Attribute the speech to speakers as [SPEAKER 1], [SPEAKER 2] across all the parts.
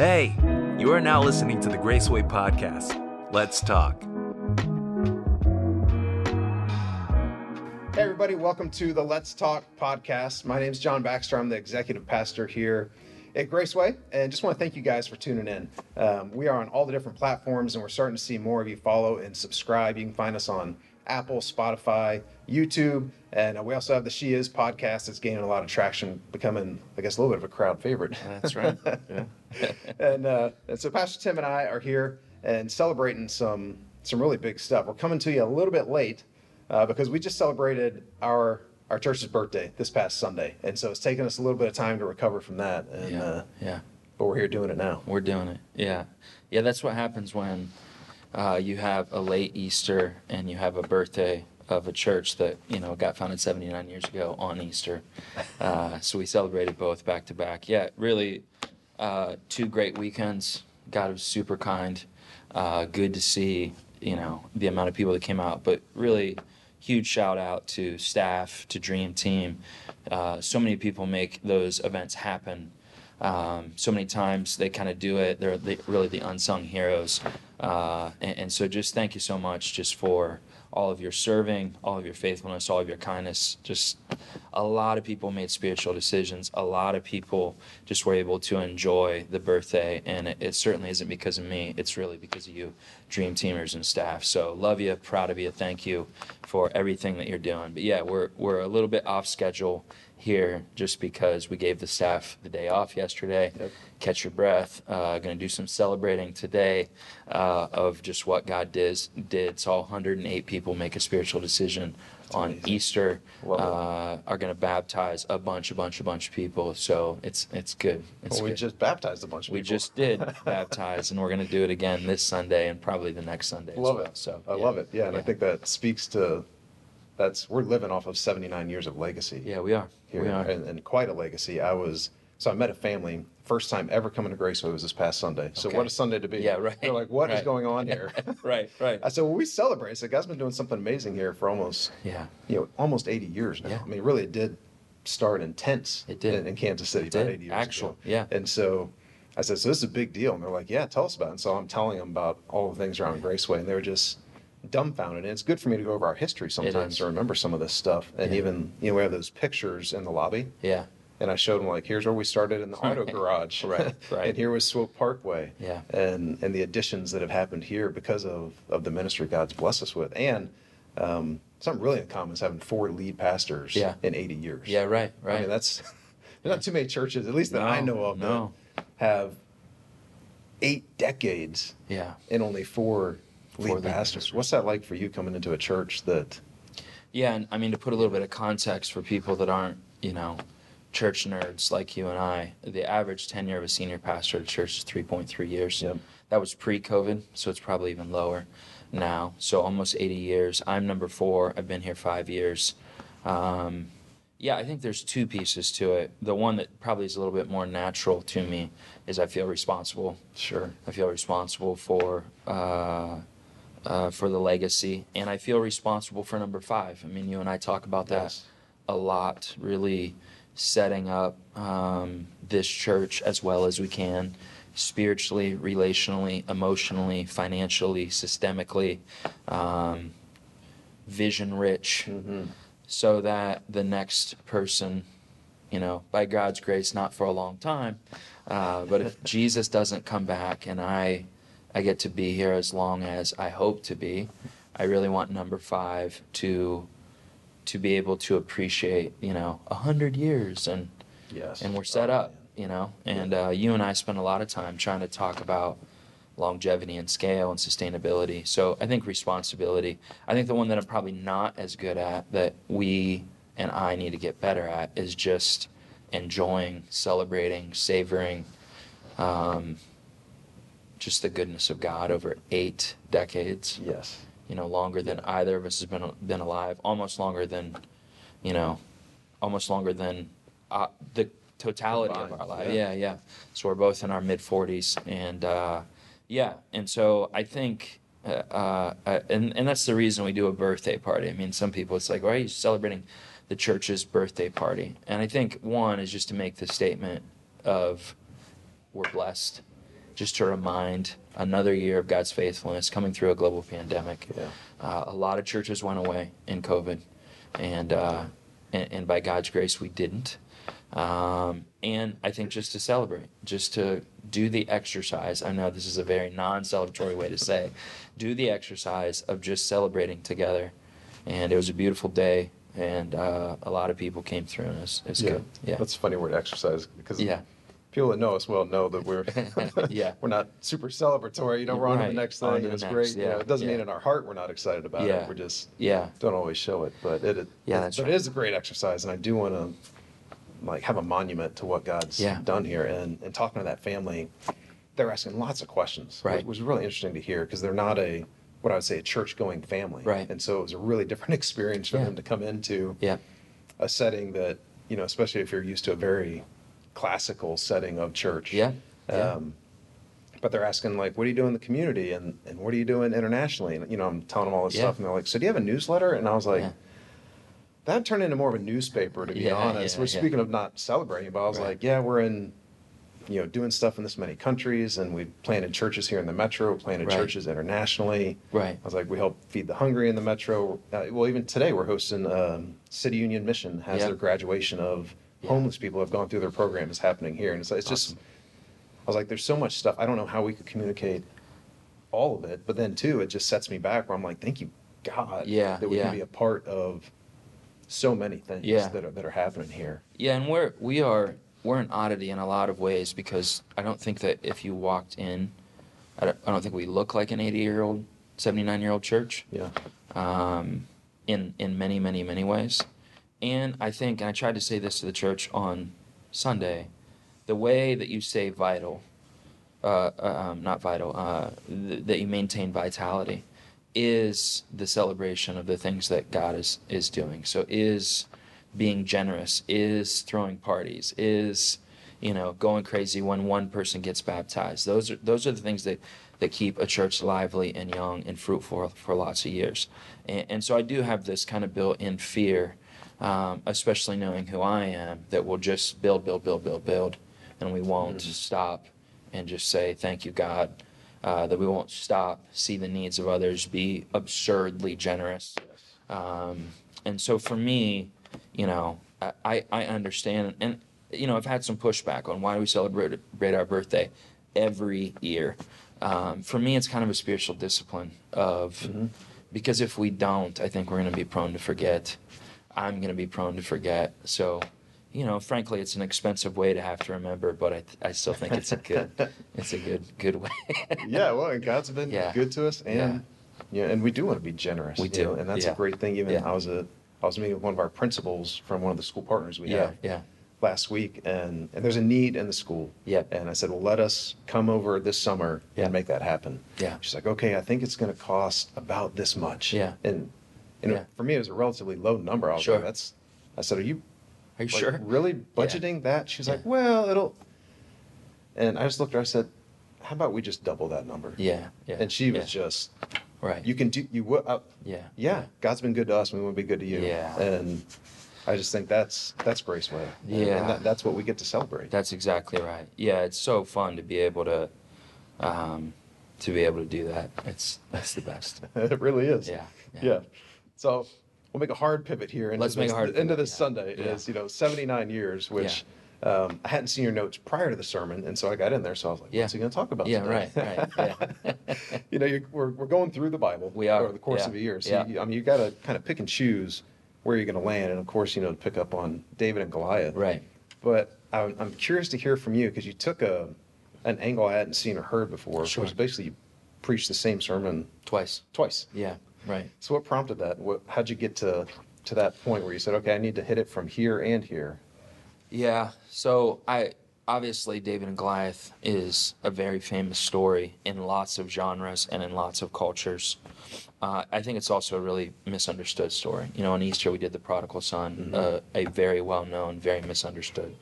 [SPEAKER 1] Hey, you are now listening to the Graceway Podcast. Let's talk.
[SPEAKER 2] Hey, everybody, welcome to the Let's Talk podcast. My name is John Baxter. I'm the executive pastor here at Graceway, and just want to thank you guys for tuning in. Um, we are on all the different platforms, and we're starting to see more of you follow and subscribe. You can find us on Apple, Spotify, YouTube, and uh, we also have the She Is podcast that's gaining a lot of traction, becoming, I guess, a little bit of a crowd favorite.
[SPEAKER 3] That's right. Yeah.
[SPEAKER 2] and, uh, and so Pastor Tim and I are here and celebrating some some really big stuff. We're coming to you a little bit late uh, because we just celebrated our our church's birthday this past Sunday, and so it's taken us a little bit of time to recover from that. And
[SPEAKER 3] yeah.
[SPEAKER 2] uh,
[SPEAKER 3] yeah.
[SPEAKER 2] but we're here doing it now.
[SPEAKER 3] We're doing it. Yeah. Yeah. That's what happens when uh, you have a late Easter and you have a birthday of a church that you know got founded 79 years ago on Easter. Uh, so we celebrated both back to back. Yeah, really, uh, two great weekends. God was super kind. Uh, good to see you know the amount of people that came out, but really huge shout out to staff, to Dream Team. Uh, so many people make those events happen. Um, so many times they kind of do it. They're the, really the unsung heroes. Uh, and, and, so just thank you so much just for all of your serving, all of your faithfulness, all of your kindness. Just a lot of people made spiritual decisions. A lot of people just were able to enjoy the birthday. And it, it certainly isn't because of me. It's really because of you, dream teamers and staff. So love you, proud of you. Thank you for everything that you're doing. But yeah, we're, we're a little bit off schedule here just because we gave the staff the day off yesterday. Yep. Catch your breath. Uh, going to do some celebrating today uh, of just what God did. Did saw 108 people make a spiritual decision on. Easter. Uh, are going to baptize a bunch, a bunch, a bunch of people. So it's it's good. It's
[SPEAKER 2] well, we
[SPEAKER 3] good.
[SPEAKER 2] just baptized a bunch of
[SPEAKER 3] we
[SPEAKER 2] people.
[SPEAKER 3] We just did baptize, and we're going to do it again this Sunday and probably the next Sunday.
[SPEAKER 2] Love
[SPEAKER 3] well.
[SPEAKER 2] it.
[SPEAKER 3] So
[SPEAKER 2] I
[SPEAKER 3] yeah.
[SPEAKER 2] love it. Yeah, and yeah. I think that speaks to that's we're living off of 79 years of legacy.
[SPEAKER 3] Yeah, we are.
[SPEAKER 2] Here,
[SPEAKER 3] we are.
[SPEAKER 2] And, and, quite a legacy. I was so I met a family first time ever coming to Graceway was this past Sunday. So
[SPEAKER 3] okay.
[SPEAKER 2] what a Sunday to be.
[SPEAKER 3] Yeah, right.
[SPEAKER 2] They're like, what
[SPEAKER 3] right.
[SPEAKER 2] is going on here?
[SPEAKER 3] right, right.
[SPEAKER 2] I said, well, we celebrate. I said, God's been doing something amazing here for almost
[SPEAKER 3] yeah,
[SPEAKER 2] you know, almost 80 years now.
[SPEAKER 3] Yeah.
[SPEAKER 2] I mean, really, it did start in tents.
[SPEAKER 3] It did
[SPEAKER 2] in, in Kansas City
[SPEAKER 3] it
[SPEAKER 2] about
[SPEAKER 3] did.
[SPEAKER 2] 80 years
[SPEAKER 3] Actual,
[SPEAKER 2] ago.
[SPEAKER 3] yeah.
[SPEAKER 2] And so I said, so this is a big deal. And they're like, yeah, tell us about it. And so I'm telling them about all the things around Graceway, and they were just dumbfounded. And it's good for me to go over our history sometimes to remember some of this stuff. And
[SPEAKER 3] yeah.
[SPEAKER 2] even, you know, we have those pictures in the lobby.
[SPEAKER 3] Yeah.
[SPEAKER 2] And I showed them like, here's where we started in the auto garage,
[SPEAKER 3] right? Right.
[SPEAKER 2] and here was Swope Parkway,
[SPEAKER 3] yeah.
[SPEAKER 2] And and the additions that have happened here because of of the ministry God's blessed us with, and um, something really uncommon is having four lead pastors
[SPEAKER 3] yeah.
[SPEAKER 2] in 80 years.
[SPEAKER 3] Yeah, right, right.
[SPEAKER 2] I mean, that's there's not too many churches, at least that
[SPEAKER 3] no,
[SPEAKER 2] I know of,
[SPEAKER 3] no.
[SPEAKER 2] that have eight decades.
[SPEAKER 3] Yeah.
[SPEAKER 2] And only four lead pastors. What's that like for you coming into a church that?
[SPEAKER 3] Yeah, and I mean to put a little bit of context for people that aren't, you know, church nerds like you and I, the average tenure of a senior pastor at a church is 3.3 years.
[SPEAKER 2] Yep.
[SPEAKER 3] That was pre-COVID, so it's probably even lower now. So almost 80 years. I'm number four. I've been here five years. Um, yeah, I think there's two pieces to it. The one that probably is a little bit more natural to me is I feel responsible.
[SPEAKER 2] Sure.
[SPEAKER 3] I feel responsible for uh, uh, for the legacy, and I feel responsible for number five. I mean, you and I talk about that
[SPEAKER 2] Yes.
[SPEAKER 3] a lot. Really setting up um, this church as well as we can, spiritually, relationally, emotionally, financially, systemically, um, vision rich
[SPEAKER 2] Mm-hmm.
[SPEAKER 3] so that the next person, you know, by God's grace, not for a long time, uh, but if Jesus doesn't come back and I, I get to be here as long as I hope to be, I really want number five to, to be able to appreciate, you know, a hundred years and
[SPEAKER 2] Yes.
[SPEAKER 3] and we're set
[SPEAKER 2] Oh,
[SPEAKER 3] up,
[SPEAKER 2] man.
[SPEAKER 3] you know. And uh, you and I spend a lot of time trying to talk about longevity and scale and sustainability. So I think responsibility. I think the one that I'm probably not as good at that we and I need to get better at is just enjoying, celebrating, savoring. Um, just the goodness of God over eight decades.
[SPEAKER 2] Yes.
[SPEAKER 3] You know, longer than either of us has been been alive. Almost longer than, you know, almost longer than uh, the totality of our life.
[SPEAKER 2] yeah.
[SPEAKER 3] Yeah. yeah, So we're both in our mid forties, and uh, yeah, and so I think, uh, uh, uh, and and that's the reason we do a birthday party. I mean, some people it's like, why are you celebrating the church's birthday party? And I think one is just to make the statement of we're blessed just to remind another year of God's faithfulness coming through a global pandemic.
[SPEAKER 2] Yeah.
[SPEAKER 3] Uh, a lot of churches went away in COVID, and, uh, and and by God's grace we didn't. Um, and I think just to celebrate, just to do the exercise. I know this is a very non-celebratory way to say, do the exercise of just celebrating together. And it was a beautiful day, and uh, a lot of people came through, and it's it's good. Yeah.
[SPEAKER 2] That's a funny word, exercise, because
[SPEAKER 3] Yeah.
[SPEAKER 2] People that know us well know that we're
[SPEAKER 3] Yeah.
[SPEAKER 2] we're not super celebratory. You know, we're on to the next thing, and it's
[SPEAKER 3] next,
[SPEAKER 2] great. You know, it doesn't mean in our heart we're not excited about
[SPEAKER 3] Yeah.
[SPEAKER 2] it. We're just
[SPEAKER 3] Yeah.
[SPEAKER 2] don't always show it, but it, it
[SPEAKER 3] Yeah, that's
[SPEAKER 2] but
[SPEAKER 3] right.
[SPEAKER 2] it is a great exercise, and I do want to like have a monument to what God's
[SPEAKER 3] Yeah.
[SPEAKER 2] done here. And and talking to that family, they're asking lots of questions.
[SPEAKER 3] Right.
[SPEAKER 2] It was really interesting to hear because they're not a what I would say a church going family.
[SPEAKER 3] Right.
[SPEAKER 2] And so it was a really different experience for
[SPEAKER 3] Yeah.
[SPEAKER 2] them to come into
[SPEAKER 3] Yeah.
[SPEAKER 2] a setting that you know, especially if you're used to a very classical setting of church.
[SPEAKER 3] Yeah. Yeah.
[SPEAKER 2] Um, but they're asking like, "What do you do in the community?" and and what are you doing internationally? And you know, I'm telling them all this
[SPEAKER 3] Yeah.
[SPEAKER 2] stuff, and they're like, "So do you have a newsletter?" And I was like.
[SPEAKER 3] Yeah.
[SPEAKER 2] That turned into more of a newspaper, to be honest. We're speaking of not celebrating, but I was
[SPEAKER 3] Right.
[SPEAKER 2] like, "Yeah, we're in, you know, doing stuff in this many countries, and we planted churches here in the metro, planted
[SPEAKER 3] Right.
[SPEAKER 2] churches internationally."
[SPEAKER 3] Right.
[SPEAKER 2] I was like, we help feed the hungry in the metro. Uh, well, even today we're hosting um, City Union Mission has
[SPEAKER 3] Yeah.
[SPEAKER 2] their graduation of. Homeless people have gone through their program is happening here, and it's, it's just, I was like, there's so much stuff. I don't know how we could communicate all of it, but then too, it just sets me back where I'm like, thank you, God,
[SPEAKER 3] Yeah,
[SPEAKER 2] that we
[SPEAKER 3] yeah.
[SPEAKER 2] can be a part of so many things
[SPEAKER 3] Yeah.
[SPEAKER 2] that are that are happening here.
[SPEAKER 3] Yeah, and we're we are we're an oddity in a lot of ways because I don't think that if you walked in, I don't, I don't think we look like an 80 year old, 79 year old church.
[SPEAKER 2] Yeah,
[SPEAKER 3] um, in in many many many ways. And I think, and I tried to say this to the church on Sunday, the way that you say vital, uh, uh, um, not vital, uh, th- that you maintain vitality, is the celebration of the things that God is is doing. So is being generous, is throwing parties, is you know going crazy when one person gets baptized. Those are those are the things that that keep a church lively and young and fruitful for lots of years. And, and so I do have this kind of built-in fear, um, especially knowing who I am, that we'll just build, build, build, build, build, and we won't stop and just say thank you, God. Uh, that we won't stop, see the needs of others, be absurdly generous. Um, and so for me, you know, I- I, understand, and you know, I've had some pushback on why we celebrate our birthday every year. Um, for me, it's kind of a spiritual discipline of because if we don't, I think we're going to be prone to forget. I'm going to be prone to forget. So, you know, frankly, it's an expensive way to have to remember, but I, I still think it's a good, it's a good, good way.
[SPEAKER 2] yeah. Well, and God's been
[SPEAKER 3] Yeah.
[SPEAKER 2] good to us, and yeah, and we do want to be generous.
[SPEAKER 3] We do,
[SPEAKER 2] know, and that's
[SPEAKER 3] yeah.
[SPEAKER 2] a great thing. Even
[SPEAKER 3] Yeah.
[SPEAKER 2] I was a I was meeting with one of our principals from one of the school partners we
[SPEAKER 3] yeah,
[SPEAKER 2] have.
[SPEAKER 3] yeah,
[SPEAKER 2] last week, and, and there's a need in the school.
[SPEAKER 3] Yep.
[SPEAKER 2] And I said, well, let us come over this summer
[SPEAKER 3] Yeah.
[SPEAKER 2] and make that happen.
[SPEAKER 3] Yeah.
[SPEAKER 2] She's like, okay, I think it's going to cost about this much.
[SPEAKER 3] Yeah.
[SPEAKER 2] And know,
[SPEAKER 3] Yeah.
[SPEAKER 2] for me, it was a relatively low number. I was
[SPEAKER 3] Sure.
[SPEAKER 2] like, that's. I said, are you
[SPEAKER 3] Are you
[SPEAKER 2] like,
[SPEAKER 3] sure?
[SPEAKER 2] really budgeting that? She's like,
[SPEAKER 3] Yeah.
[SPEAKER 2] well, it'll. And I just looked at her. I said, how about we just double that number?
[SPEAKER 3] Yeah, yeah.
[SPEAKER 2] And she was
[SPEAKER 3] yeah.
[SPEAKER 2] just,
[SPEAKER 3] right.
[SPEAKER 2] you can do, you will. Uh,
[SPEAKER 3] yeah,
[SPEAKER 2] yeah, God's been good to us, and we want to be good to you.
[SPEAKER 3] Yeah.
[SPEAKER 2] And I just think that's that's Graceway. And-
[SPEAKER 3] Yeah.
[SPEAKER 2] And that, that's what we get to celebrate.
[SPEAKER 3] That's exactly right. Yeah, it's so fun to be able to, um, to be able to do that. It's that's the best.
[SPEAKER 2] it really is.
[SPEAKER 3] Yeah,
[SPEAKER 2] Yeah.
[SPEAKER 3] yeah.
[SPEAKER 2] So we'll make a hard pivot here. Into
[SPEAKER 3] Let's make
[SPEAKER 2] this,
[SPEAKER 3] a hard
[SPEAKER 2] into
[SPEAKER 3] pivot,
[SPEAKER 2] this
[SPEAKER 3] yeah.
[SPEAKER 2] Sunday
[SPEAKER 3] Yeah.
[SPEAKER 2] is you know 79 years, which um, I hadn't seen your notes prior to the sermon, and so I got in there. So I was like,
[SPEAKER 3] Yeah.
[SPEAKER 2] "What's he going to talk about?"
[SPEAKER 3] Yeah,
[SPEAKER 2] today?
[SPEAKER 3] right, right, yeah.
[SPEAKER 2] you know, you're, we're we're going through the Bible.
[SPEAKER 3] We are,
[SPEAKER 2] over the course
[SPEAKER 3] yeah,
[SPEAKER 2] of a year. So
[SPEAKER 3] yeah.
[SPEAKER 2] you, I mean, you got to kind of pick and choose where you're going to land, and of course, you know, pick up on David and Goliath.
[SPEAKER 3] Right.
[SPEAKER 2] But I'm, I'm curious to hear from you because you took a an angle I hadn't seen or heard before,
[SPEAKER 3] Sure.
[SPEAKER 2] which basically you preached the same sermon
[SPEAKER 3] Twice.
[SPEAKER 2] twice.
[SPEAKER 3] Yeah. Right.
[SPEAKER 2] So what prompted that? What, how'd you get to to that point where you said, okay, I need to hit it from here and here?
[SPEAKER 3] Yeah. So I obviously David and Goliath is a very famous story in lots of genres and in lots of cultures. Uh, I think it's also a really misunderstood story. You know, on Easter we did the prodigal son, uh, a very well known, very misunderstood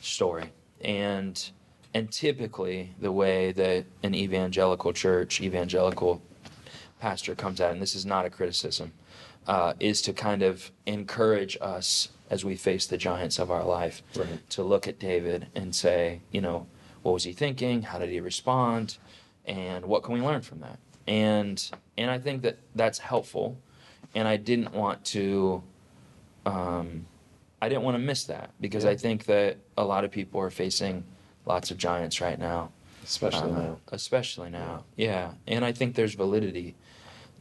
[SPEAKER 3] story, and and typically the way that an evangelical church, evangelical pastor comes at, and this is not a criticism, uh, is to kind of encourage us as we face the giants of our life
[SPEAKER 2] Right.
[SPEAKER 3] to look at David and say, you know, what was he thinking? How did he respond? And what can we learn from that? And and I think that that's helpful. And I didn't want to, um, I didn't want to miss that because
[SPEAKER 2] Yeah.
[SPEAKER 3] I think that a lot of people are facing lots of giants right now,
[SPEAKER 2] Especially
[SPEAKER 3] uh,
[SPEAKER 2] now.
[SPEAKER 3] Especially now, yeah. And I think there's validity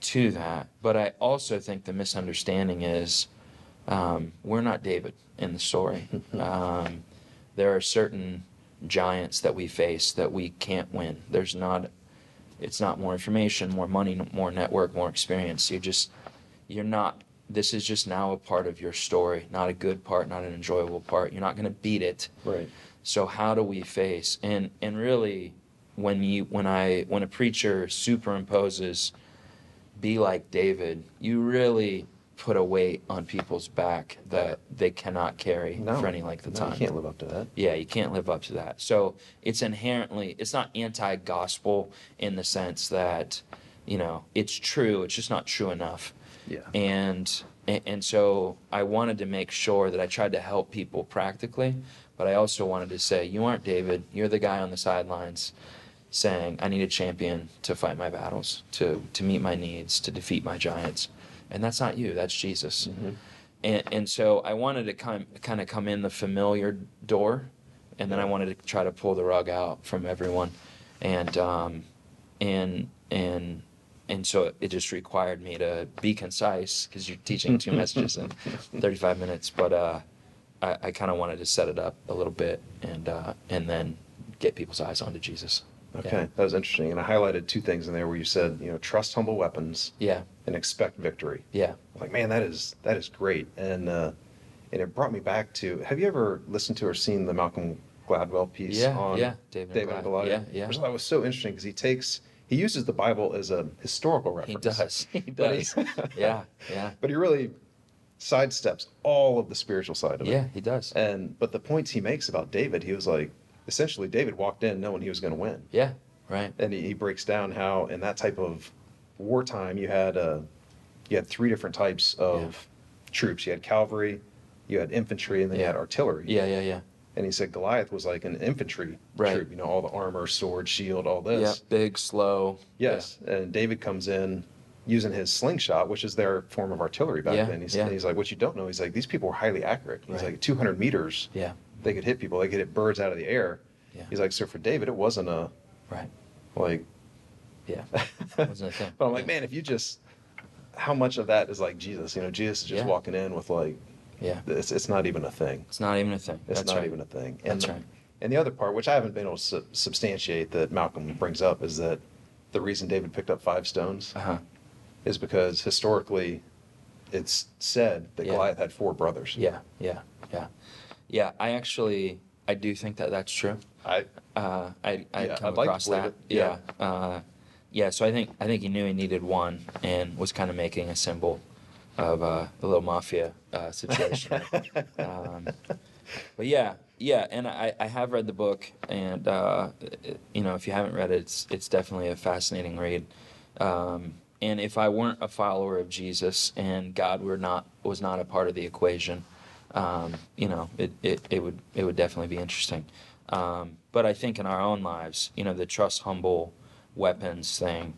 [SPEAKER 3] to that. But I also think the misunderstanding is um, we're not David in the story. um, there are certain giants that we face that we can't win. There's not. It's not more information, more money, more network, more experience. You just, you're not. This is just now a part of your story, not a good part, not an enjoyable part. You're not going to beat it.
[SPEAKER 2] Right.
[SPEAKER 3] So how do we face and and really when you when I when a preacher superimposes be like David, you really put a weight on people's back that they cannot carry
[SPEAKER 2] No.
[SPEAKER 3] for any length of
[SPEAKER 2] No,
[SPEAKER 3] time.
[SPEAKER 2] you can't live up to that.
[SPEAKER 3] Yeah, you can't live up to that. So it's inherently it's not anti-gospel in the sense that you know it's true. It's just not true enough
[SPEAKER 2] Yeah.
[SPEAKER 3] and- and so I wanted to make sure that I tried to help people practically, but I also wanted to say, you aren't David. You're the guy on the sidelines saying, I need a champion to fight my battles, to to meet my needs, to defeat my giants, and that's not you. That's Jesus. And and so I wanted to kind kind of come in the familiar door, and then I wanted to try to pull the rug out from everyone, and um, and and and so it just required me to be concise because you're teaching two messages in 35 minutes but uh, i, I kind of wanted to set it up a little bit and uh, and then get people's eyes onto jesus
[SPEAKER 2] Okay, that was interesting. And I highlighted two things in there where you said, you know, trust humble weapons
[SPEAKER 3] yeah
[SPEAKER 2] and expect victory.
[SPEAKER 3] yeah
[SPEAKER 2] Like, man, that is that is great. And uh, and it brought me back to have you ever listened to or seen the Malcolm Gladwell piece
[SPEAKER 3] Yeah,
[SPEAKER 2] on
[SPEAKER 3] yeah, David
[SPEAKER 2] David.
[SPEAKER 3] Goliath? Yeah, yeah.
[SPEAKER 2] Which I thought was so interesting because he takes he uses the Bible as a historical
[SPEAKER 3] he
[SPEAKER 2] reference.
[SPEAKER 3] does he
[SPEAKER 2] does. he-
[SPEAKER 3] does yeah yeah
[SPEAKER 2] But he really sidesteps all of the spiritual side of it.
[SPEAKER 3] yeah he does
[SPEAKER 2] And but the points he makes about David, he was like, essentially, David walked in knowing he was going to win,
[SPEAKER 3] yeah right
[SPEAKER 2] and he, he breaks down how in that type of wartime you had uh, you had three different types of troops. You had cavalry, you had infantry, and then you had artillery.
[SPEAKER 3] yeah yeah yeah
[SPEAKER 2] And he said Goliath was like an infantry
[SPEAKER 3] Right.
[SPEAKER 2] troop. You know, all the armor, sword, shield, all this.
[SPEAKER 3] yeah big slow
[SPEAKER 2] Yes, and David comes in using his slingshot, which is their form of artillery back
[SPEAKER 3] Yeah,
[SPEAKER 2] then. He's,
[SPEAKER 3] yeah.
[SPEAKER 2] and he's like, what you don't know, he's like, these people were highly accurate. He's
[SPEAKER 3] Right.
[SPEAKER 2] like, 200 meters,
[SPEAKER 3] yeah
[SPEAKER 2] they could hit people. They could hit birds out of the air.
[SPEAKER 3] Yeah.
[SPEAKER 2] He's like, so for David, it wasn't a
[SPEAKER 3] right
[SPEAKER 2] like.
[SPEAKER 3] yeah Wasn't a thing.
[SPEAKER 2] but I'm like, man, if you just, how much of that is like Jesus? You know, Jesus is just
[SPEAKER 3] Yeah.
[SPEAKER 2] walking in with like,
[SPEAKER 3] yeah
[SPEAKER 2] it's, it's not even a thing.
[SPEAKER 3] it's not even a thing
[SPEAKER 2] It's
[SPEAKER 3] That's
[SPEAKER 2] not
[SPEAKER 3] right.
[SPEAKER 2] even a thing. And
[SPEAKER 3] That's
[SPEAKER 2] the,
[SPEAKER 3] right.
[SPEAKER 2] And the other part, which I haven't been able to su- substantiate, that Malcolm brings up, is that the reason David picked up five stones
[SPEAKER 3] uh-huh
[SPEAKER 2] is because historically, it's said that
[SPEAKER 3] Yeah.
[SPEAKER 2] Goliath had four brothers.
[SPEAKER 3] Yeah, yeah, yeah, yeah. I actually, I do think that that's true.
[SPEAKER 2] I
[SPEAKER 3] Uh, I I
[SPEAKER 2] Yeah,
[SPEAKER 3] come
[SPEAKER 2] I'd like to
[SPEAKER 3] across
[SPEAKER 2] believe
[SPEAKER 3] that.
[SPEAKER 2] it.
[SPEAKER 3] Yeah,
[SPEAKER 2] Yeah.
[SPEAKER 3] uh, yeah. So I think I think he knew he needed one, and was kind of making a symbol of uh, a little mafia uh, situation. um, but yeah, yeah, and I, I have read the book, and uh, it- you know, if you haven't read it, it's it's definitely a fascinating read. Um, and if I weren't a follower of Jesus and God were not was not a part of the equation, um, you know, it, it, it would it would definitely be interesting. Um, but I think in our own lives, you know, the trust humble weapons thing,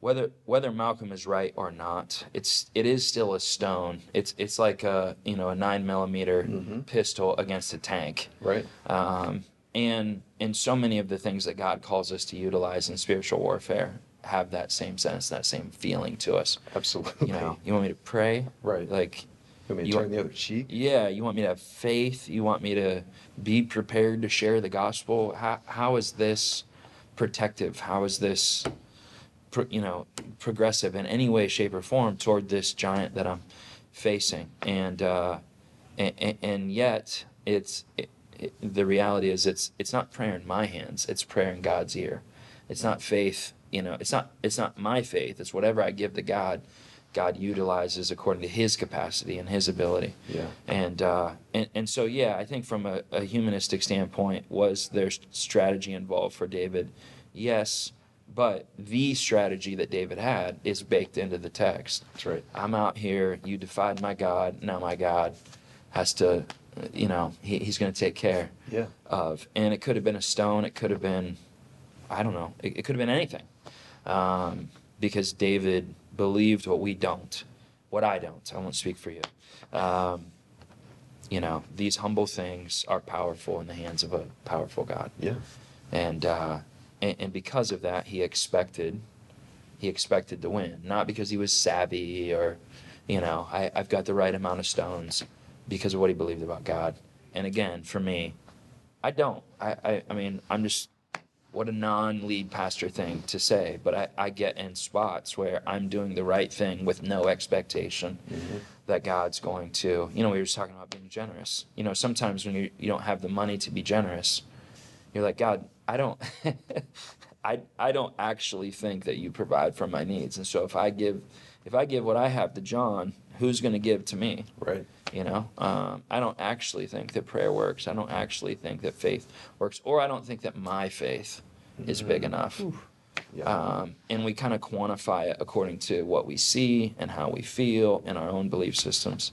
[SPEAKER 3] whether whether Malcolm is right or not, it's it is still a stone. It's it's like a you know a nine millimeter pistol against a tank.
[SPEAKER 2] right.
[SPEAKER 3] Um, and and so many of the things that God calls us to utilize in spiritual warfare have that same sense, that same feeling to us.
[SPEAKER 2] Absolutely.
[SPEAKER 3] You know, you want me to pray,
[SPEAKER 2] Right.
[SPEAKER 3] Like,
[SPEAKER 2] You want me to
[SPEAKER 3] you
[SPEAKER 2] turn
[SPEAKER 3] want-
[SPEAKER 2] the other cheek?
[SPEAKER 3] yeah, you want me to have faith. You want me to be prepared to share the gospel. How how is this protective? How is this, pro, you know, progressive in any way, shape, or form toward this giant that I'm facing? And uh, and, and yet it's it, it, the reality is it's it's not prayer in my hands. It's prayer in God's ear. It's not faith. You know, it's not it's not my faith. It's whatever I give to God. God utilizes according to His capacity and His ability.
[SPEAKER 2] Yeah.
[SPEAKER 3] And uh, and and so yeah, I think from a, a humanistic standpoint, was there strategy involved for David? Yes, but the strategy that David had is baked into the text.
[SPEAKER 2] That's right.
[SPEAKER 3] I'm out here. You defied my God. Now my God has to you know, he, he's going to take care
[SPEAKER 2] Yeah.
[SPEAKER 3] of. And it could have been a stone. It could have been, I don't know. It, it could have been anything, um, because David believed what we don't, what I don't. I won't speak for you. Um, you know, these humble things are powerful in the hands of a powerful God
[SPEAKER 2] Yeah.
[SPEAKER 3] and uh, and, and because of that, he expected he expected to win, not because he was savvy or you know I, I've got the right amount of stones, because of what he believed about God. And again, for me, I don't. I I, I mean, I'm just what a non-lead pastor thing to say, but I, I get in spots where I'm doing the right thing with no expectation mm-hmm. that God's going to, you know, we were talking about being generous. You know, sometimes when you, you don't have the money to be generous, you're like, God, I don't, I, I don't actually think that you provide for my needs. And so if I give, if I give what I have to John, who's going to give to me?
[SPEAKER 2] Right.
[SPEAKER 3] You know, um, I don't actually think that prayer works. I don't actually think that faith works, or I don't think that my faith is big enough.
[SPEAKER 2] Yeah.
[SPEAKER 3] Um, and we kind of quantify it according to what we see and how we feel in our own belief systems.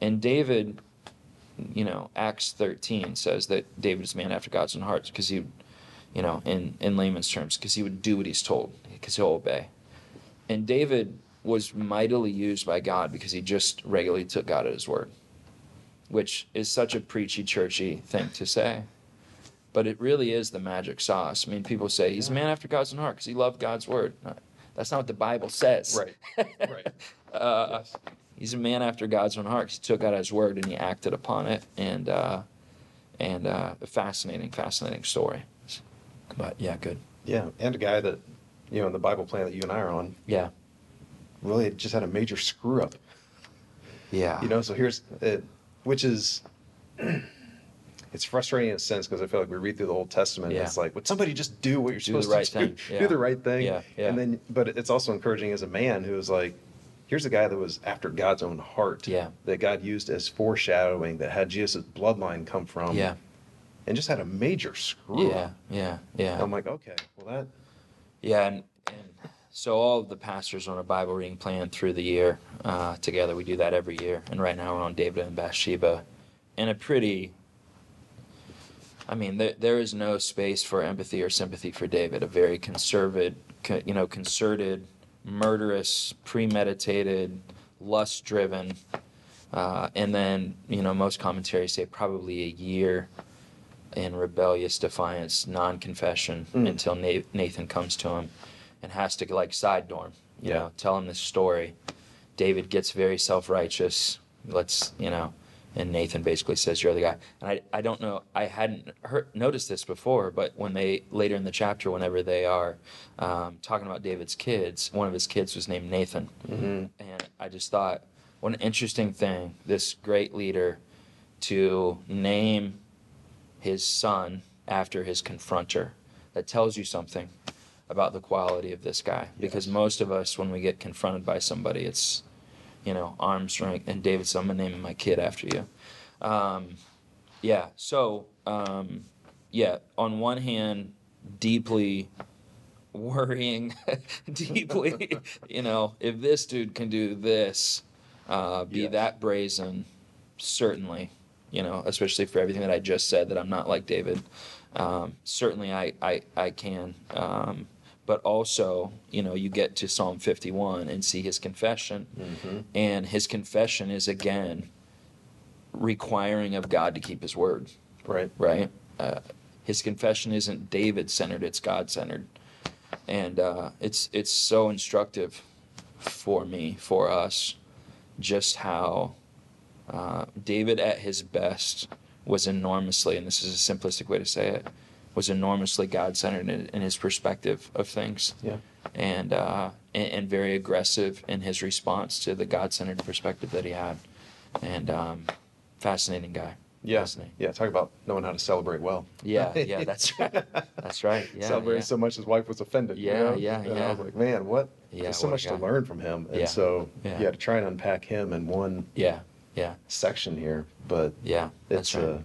[SPEAKER 3] And David, you know, Acts 13 says that David is a man after God's own heart because he, you know, in, in layman's terms, because he would do what he's told, because he'll obey. And David was mightily used by God because he just regularly took God at his word, which is such a preachy, churchy thing to say. But it really is the magic sauce. I mean, people say he's a man after God's own heart because he loved God's word. That's not what the Bible says.
[SPEAKER 2] Right. Right.
[SPEAKER 3] uh,
[SPEAKER 2] Yes.
[SPEAKER 3] He's a man after God's own heart. He took out his word and he acted upon it, and uh, and uh, a fascinating, fascinating story. But yeah, good.
[SPEAKER 2] Yeah. And a guy that, you know, in the Bible plan that you and I are on,
[SPEAKER 3] Yeah,
[SPEAKER 2] really just had a major screw up.
[SPEAKER 3] yeah.
[SPEAKER 2] You know, so here's it, which is, it's frustrating in a sense because I feel like we read through the Old Testament.
[SPEAKER 3] Yeah.
[SPEAKER 2] And it's like, would somebody just do what you're
[SPEAKER 3] Do the
[SPEAKER 2] supposed
[SPEAKER 3] right
[SPEAKER 2] to do?
[SPEAKER 3] thing. Yeah.
[SPEAKER 2] Do the right thing.
[SPEAKER 3] Yeah, yeah.
[SPEAKER 2] And then, but it's also encouraging as a man who is like, here's a guy that was after God's own heart.
[SPEAKER 3] Yeah.
[SPEAKER 2] That God used as foreshadowing that had Jesus' bloodline come from.
[SPEAKER 3] yeah,
[SPEAKER 2] And just had a major screw
[SPEAKER 3] yeah,
[SPEAKER 2] up.
[SPEAKER 3] yeah, yeah.
[SPEAKER 2] I'm like, okay, well that,
[SPEAKER 3] Yeah, and so all of the pastors on a Bible reading plan through the year uh, together. We do that every year, and right now we're on David and Bathsheba, and a pretty. I mean, there, there is no space for empathy or sympathy for David. A very conservative, co- you know, concerted, murderous, premeditated, lust-driven, uh, and then you know most commentaries say probably a year in rebellious defiance, non-confession
[SPEAKER 2] Mm.
[SPEAKER 3] until Na- Nathan comes to him and has to like side dorm, you
[SPEAKER 2] Yeah.
[SPEAKER 3] know, tell him this story. David gets very self-righteous. Let's, you know, and Nathan basically says, "You're the guy." And I, I don't know, I hadn't heard, noticed this before, but when they later in the chapter, whenever they are um, talking about David's kids, one of his kids was named Nathan, and I just thought, what an interesting thing, this great leader, to name his son after his confronter. That tells you something about the quality of this guy. Because
[SPEAKER 2] Yes.
[SPEAKER 3] most of us, when we get confronted by somebody, it's, you know, arms strength. And David said, I'm to name my kid after you. Um, yeah. So, um, yeah, on one hand, deeply worrying, deeply, you know, if this dude can do this, uh, be
[SPEAKER 2] Yes.
[SPEAKER 3] that brazen, certainly, you know, especially for everything that I just said that I'm not like David. Um, certainly, I I, I can. Um, but also, you know, you get to Psalm 51 and see his confession, and his confession is again requiring of God to keep his word
[SPEAKER 2] right.
[SPEAKER 3] right? Uh, his confession isn't David centered; it's God centered, and uh, it's it's so instructive for me, for us, just how uh, David at his best was enormously, and this is a simplistic way to say it, was enormously God centered in, in his perspective of things,
[SPEAKER 2] Yeah.
[SPEAKER 3] and, uh, and and very aggressive in his response to the God centered perspective that he had, and um, fascinating guy.
[SPEAKER 2] Yeah.
[SPEAKER 3] Fascinating.
[SPEAKER 2] Yeah. Talk about knowing how to celebrate well.
[SPEAKER 3] Yeah, yeah, that's right. That's right. Yeah,
[SPEAKER 2] Celebrating
[SPEAKER 3] yeah.
[SPEAKER 2] so much his wife was offended. you
[SPEAKER 3] Yeah,
[SPEAKER 2] know?
[SPEAKER 3] yeah,
[SPEAKER 2] And I was like, man, what?
[SPEAKER 3] Yeah,
[SPEAKER 2] There's so much to learn from him. And
[SPEAKER 3] Yeah,
[SPEAKER 2] so
[SPEAKER 3] yeah.
[SPEAKER 2] you had to try and unpack him in one
[SPEAKER 3] Yeah, yeah,
[SPEAKER 2] section here. But
[SPEAKER 3] yeah.
[SPEAKER 2] it's,
[SPEAKER 3] That's right.
[SPEAKER 2] uh,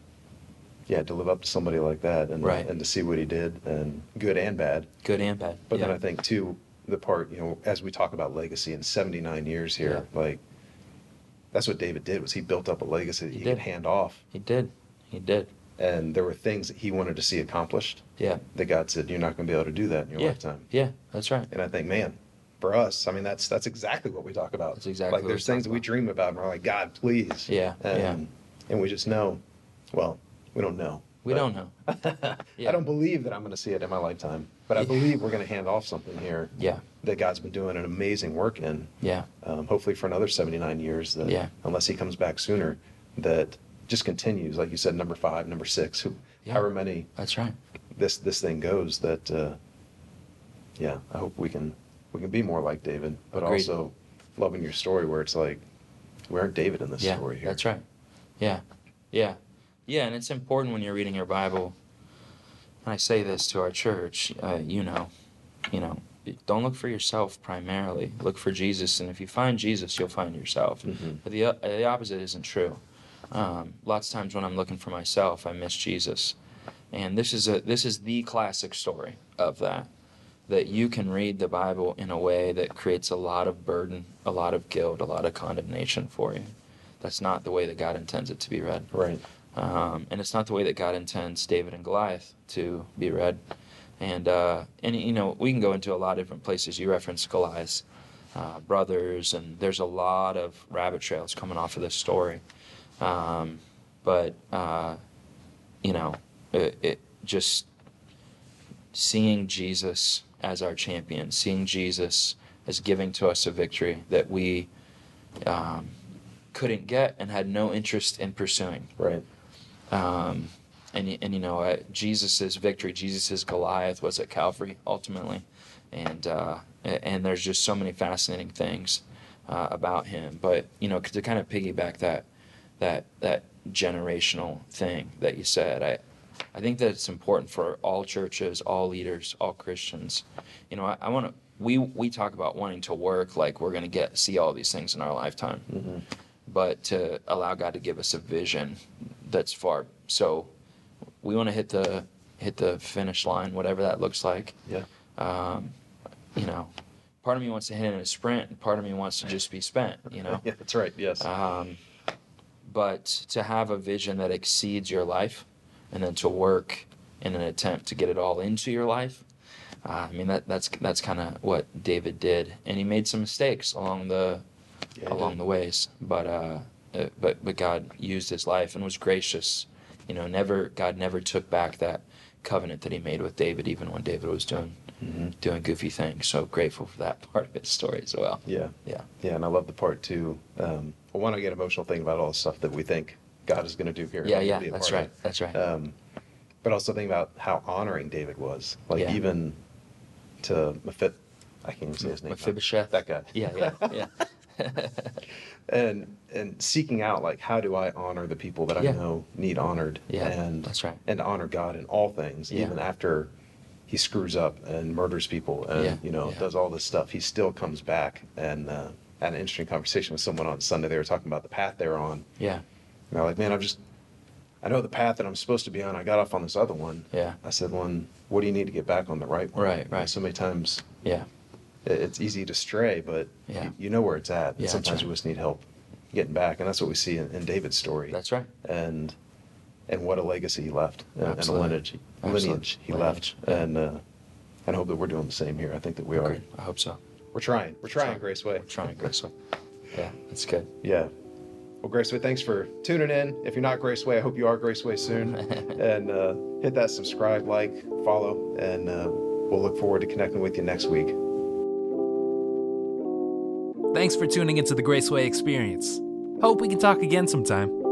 [SPEAKER 2] yeah, to live up to somebody like that and,
[SPEAKER 3] Right.
[SPEAKER 2] and to see what he did and good and bad.
[SPEAKER 3] Good and bad.
[SPEAKER 2] But
[SPEAKER 3] yeah.
[SPEAKER 2] then I think too, the part, you know, as we talk about legacy in 79 years here, like that's what David did was he built up a legacy that he,
[SPEAKER 3] He
[SPEAKER 2] could hand off,
[SPEAKER 3] He did. He did.
[SPEAKER 2] and there were things that he wanted to see accomplished.
[SPEAKER 3] Yeah.
[SPEAKER 2] That God said, "You're not going to be able to do that in your
[SPEAKER 3] yeah.
[SPEAKER 2] lifetime."
[SPEAKER 3] Yeah. That's right.
[SPEAKER 2] And I think, man, for us, I mean, that's that's exactly what we talk about.
[SPEAKER 3] That's exactly
[SPEAKER 2] like there's things that we dream about, and we're like, God, please.
[SPEAKER 3] Yeah,
[SPEAKER 2] And,
[SPEAKER 3] yeah.
[SPEAKER 2] And we just know. Well, we don't know.
[SPEAKER 3] We
[SPEAKER 2] but-
[SPEAKER 3] don't know. Yeah.
[SPEAKER 2] I don't believe that I'm going to see it in my lifetime, but I
[SPEAKER 3] Yeah.
[SPEAKER 2] believe we're going to hand off something here.
[SPEAKER 3] Yeah.
[SPEAKER 2] That God's been doing an amazing work in.
[SPEAKER 3] Yeah.
[SPEAKER 2] Um, hopefully for another 79 years. That
[SPEAKER 3] Yeah.
[SPEAKER 2] Unless He comes back sooner, that just continues, like you said, number five, number six, who,
[SPEAKER 3] Yeah.
[SPEAKER 2] however many
[SPEAKER 3] That's right.
[SPEAKER 2] this this thing goes. That uh, yeah, I hope we can we can be more like David, but
[SPEAKER 3] Agreed.
[SPEAKER 2] also loving your story where it's like we aren't David in this
[SPEAKER 3] yeah.
[SPEAKER 2] story here.
[SPEAKER 3] That's right. Yeah. Yeah. Yeah. And it's important when you're reading your Bible. And I say this to our church, uh, you know, you know, don't look for yourself primarily. Look for Jesus, and if you find Jesus, you'll find yourself.
[SPEAKER 2] Mhm.
[SPEAKER 3] But the uh, the opposite isn't true. Um, lots of times when I'm looking for myself, I miss Jesus, and this is a this is the classic story of that. That you can read the Bible in a way that creates a lot of burden, a lot of guilt, a lot of condemnation for you. That's not the way that God intends it to be read.
[SPEAKER 2] Right.
[SPEAKER 3] Um, and it's not the way that God intends David and Goliath to be read. And uh, and you know we can go into a lot of different places. You referenced Goliath's uh, brothers, and there's a lot of rabbit trails coming off of this story. Um, but uh, you know, it, it just seeing Jesus as our champion, seeing Jesus as giving to us a victory that we um, couldn't get and had no interest in pursuing.
[SPEAKER 2] Right.
[SPEAKER 3] Um, and, and you know, uh, Jesus' victory, Jesus' Goliath was at Calvary ultimately. And, uh, and there's just so many fascinating things uh, about him. But, you know, to kind of piggyback that, that, that generational thing that you said, I, I think that it's important for all churches, all leaders, all Christians. You know, I, I want to, we, we talk about wanting to work like we're going to get, see all these things in our lifetime
[SPEAKER 2] hmm
[SPEAKER 3] but to allow God to give us a vision that's far. So we want to hit the hit the finish line, whatever that looks like.
[SPEAKER 2] Yeah.
[SPEAKER 3] Um, you know, part of me wants to hit in a sprint, and part of me wants to just be spent. You know.
[SPEAKER 2] Yeah, that's right. Yes.
[SPEAKER 3] Um, but to have a vision that exceeds your life, and then to work in an attempt to get it all into your life. Uh, I mean that that's that's kind of what David did, and he made some mistakes along the
[SPEAKER 2] Yeah,
[SPEAKER 3] along
[SPEAKER 2] did.
[SPEAKER 3] the ways, but uh, uh, but but God used His life and was gracious. You know, never God never took back that covenant that He made with David, even when David was doing
[SPEAKER 2] Mhm.
[SPEAKER 3] doing goofy things. So grateful for that part of his story as well.
[SPEAKER 2] Yeah.
[SPEAKER 3] Yeah.
[SPEAKER 2] Yeah, and I love the part too. Um, well, one, I get emotional thinking about all the stuff that we think God is going to do here.
[SPEAKER 3] Yeah, yeah,
[SPEAKER 2] gonna be a
[SPEAKER 3] that's right.
[SPEAKER 2] of.
[SPEAKER 3] That's right.
[SPEAKER 2] Um, but also think about how honoring David was. Like
[SPEAKER 3] Yeah.
[SPEAKER 2] even to Mephit, I can't even say his name.
[SPEAKER 3] Mephibosheth.
[SPEAKER 2] That guy.
[SPEAKER 3] Yeah, yeah, yeah.
[SPEAKER 2] and and seeking out like how do I honor the people that I
[SPEAKER 3] Yeah.
[SPEAKER 2] know need honored.
[SPEAKER 3] Yeah,
[SPEAKER 2] and
[SPEAKER 3] that's right.
[SPEAKER 2] And honor God in all things,
[SPEAKER 3] Yeah.
[SPEAKER 2] even after he screws up and murders people and
[SPEAKER 3] Yeah,
[SPEAKER 2] you know does all this stuff, he still comes back. And uh, I had an interesting conversation with someone on Sunday. They were talking about the path they're on.
[SPEAKER 3] yeah,
[SPEAKER 2] And they're like, man, I'm just, I know the path that I'm supposed to be on. I got off on this other one.
[SPEAKER 3] Yeah.
[SPEAKER 2] I said, well, what do you need to get back on the right one?
[SPEAKER 3] Right, right.
[SPEAKER 2] So many times
[SPEAKER 3] yeah,
[SPEAKER 2] it's easy to stray, but
[SPEAKER 3] Yeah.
[SPEAKER 2] you, you know where it's at. And
[SPEAKER 3] Yeah,
[SPEAKER 2] sometimes
[SPEAKER 3] right.
[SPEAKER 2] we just need help getting back. And that's what we see in, in David's story.
[SPEAKER 3] that's right.
[SPEAKER 2] And and what a legacy he left and, and a lineage,
[SPEAKER 3] Absolutely.
[SPEAKER 2] lineage he
[SPEAKER 3] Lineage,
[SPEAKER 2] left. And uh, and I hope that we're doing the same here. I think that we are.
[SPEAKER 3] I hope so.
[SPEAKER 2] We're trying. We're trying,
[SPEAKER 3] Trying.
[SPEAKER 2] Graceway.
[SPEAKER 3] We're trying, Graceway. Yeah, that's good.
[SPEAKER 2] Yeah. Well, Graceway, thanks for tuning in. If you're not Graceway, I hope you are Graceway soon. and uh, hit that subscribe, like, follow, and uh, we'll look forward to connecting with you next week.
[SPEAKER 1] Thanks for tuning into the Graceway Experience. Hope we can talk again sometime.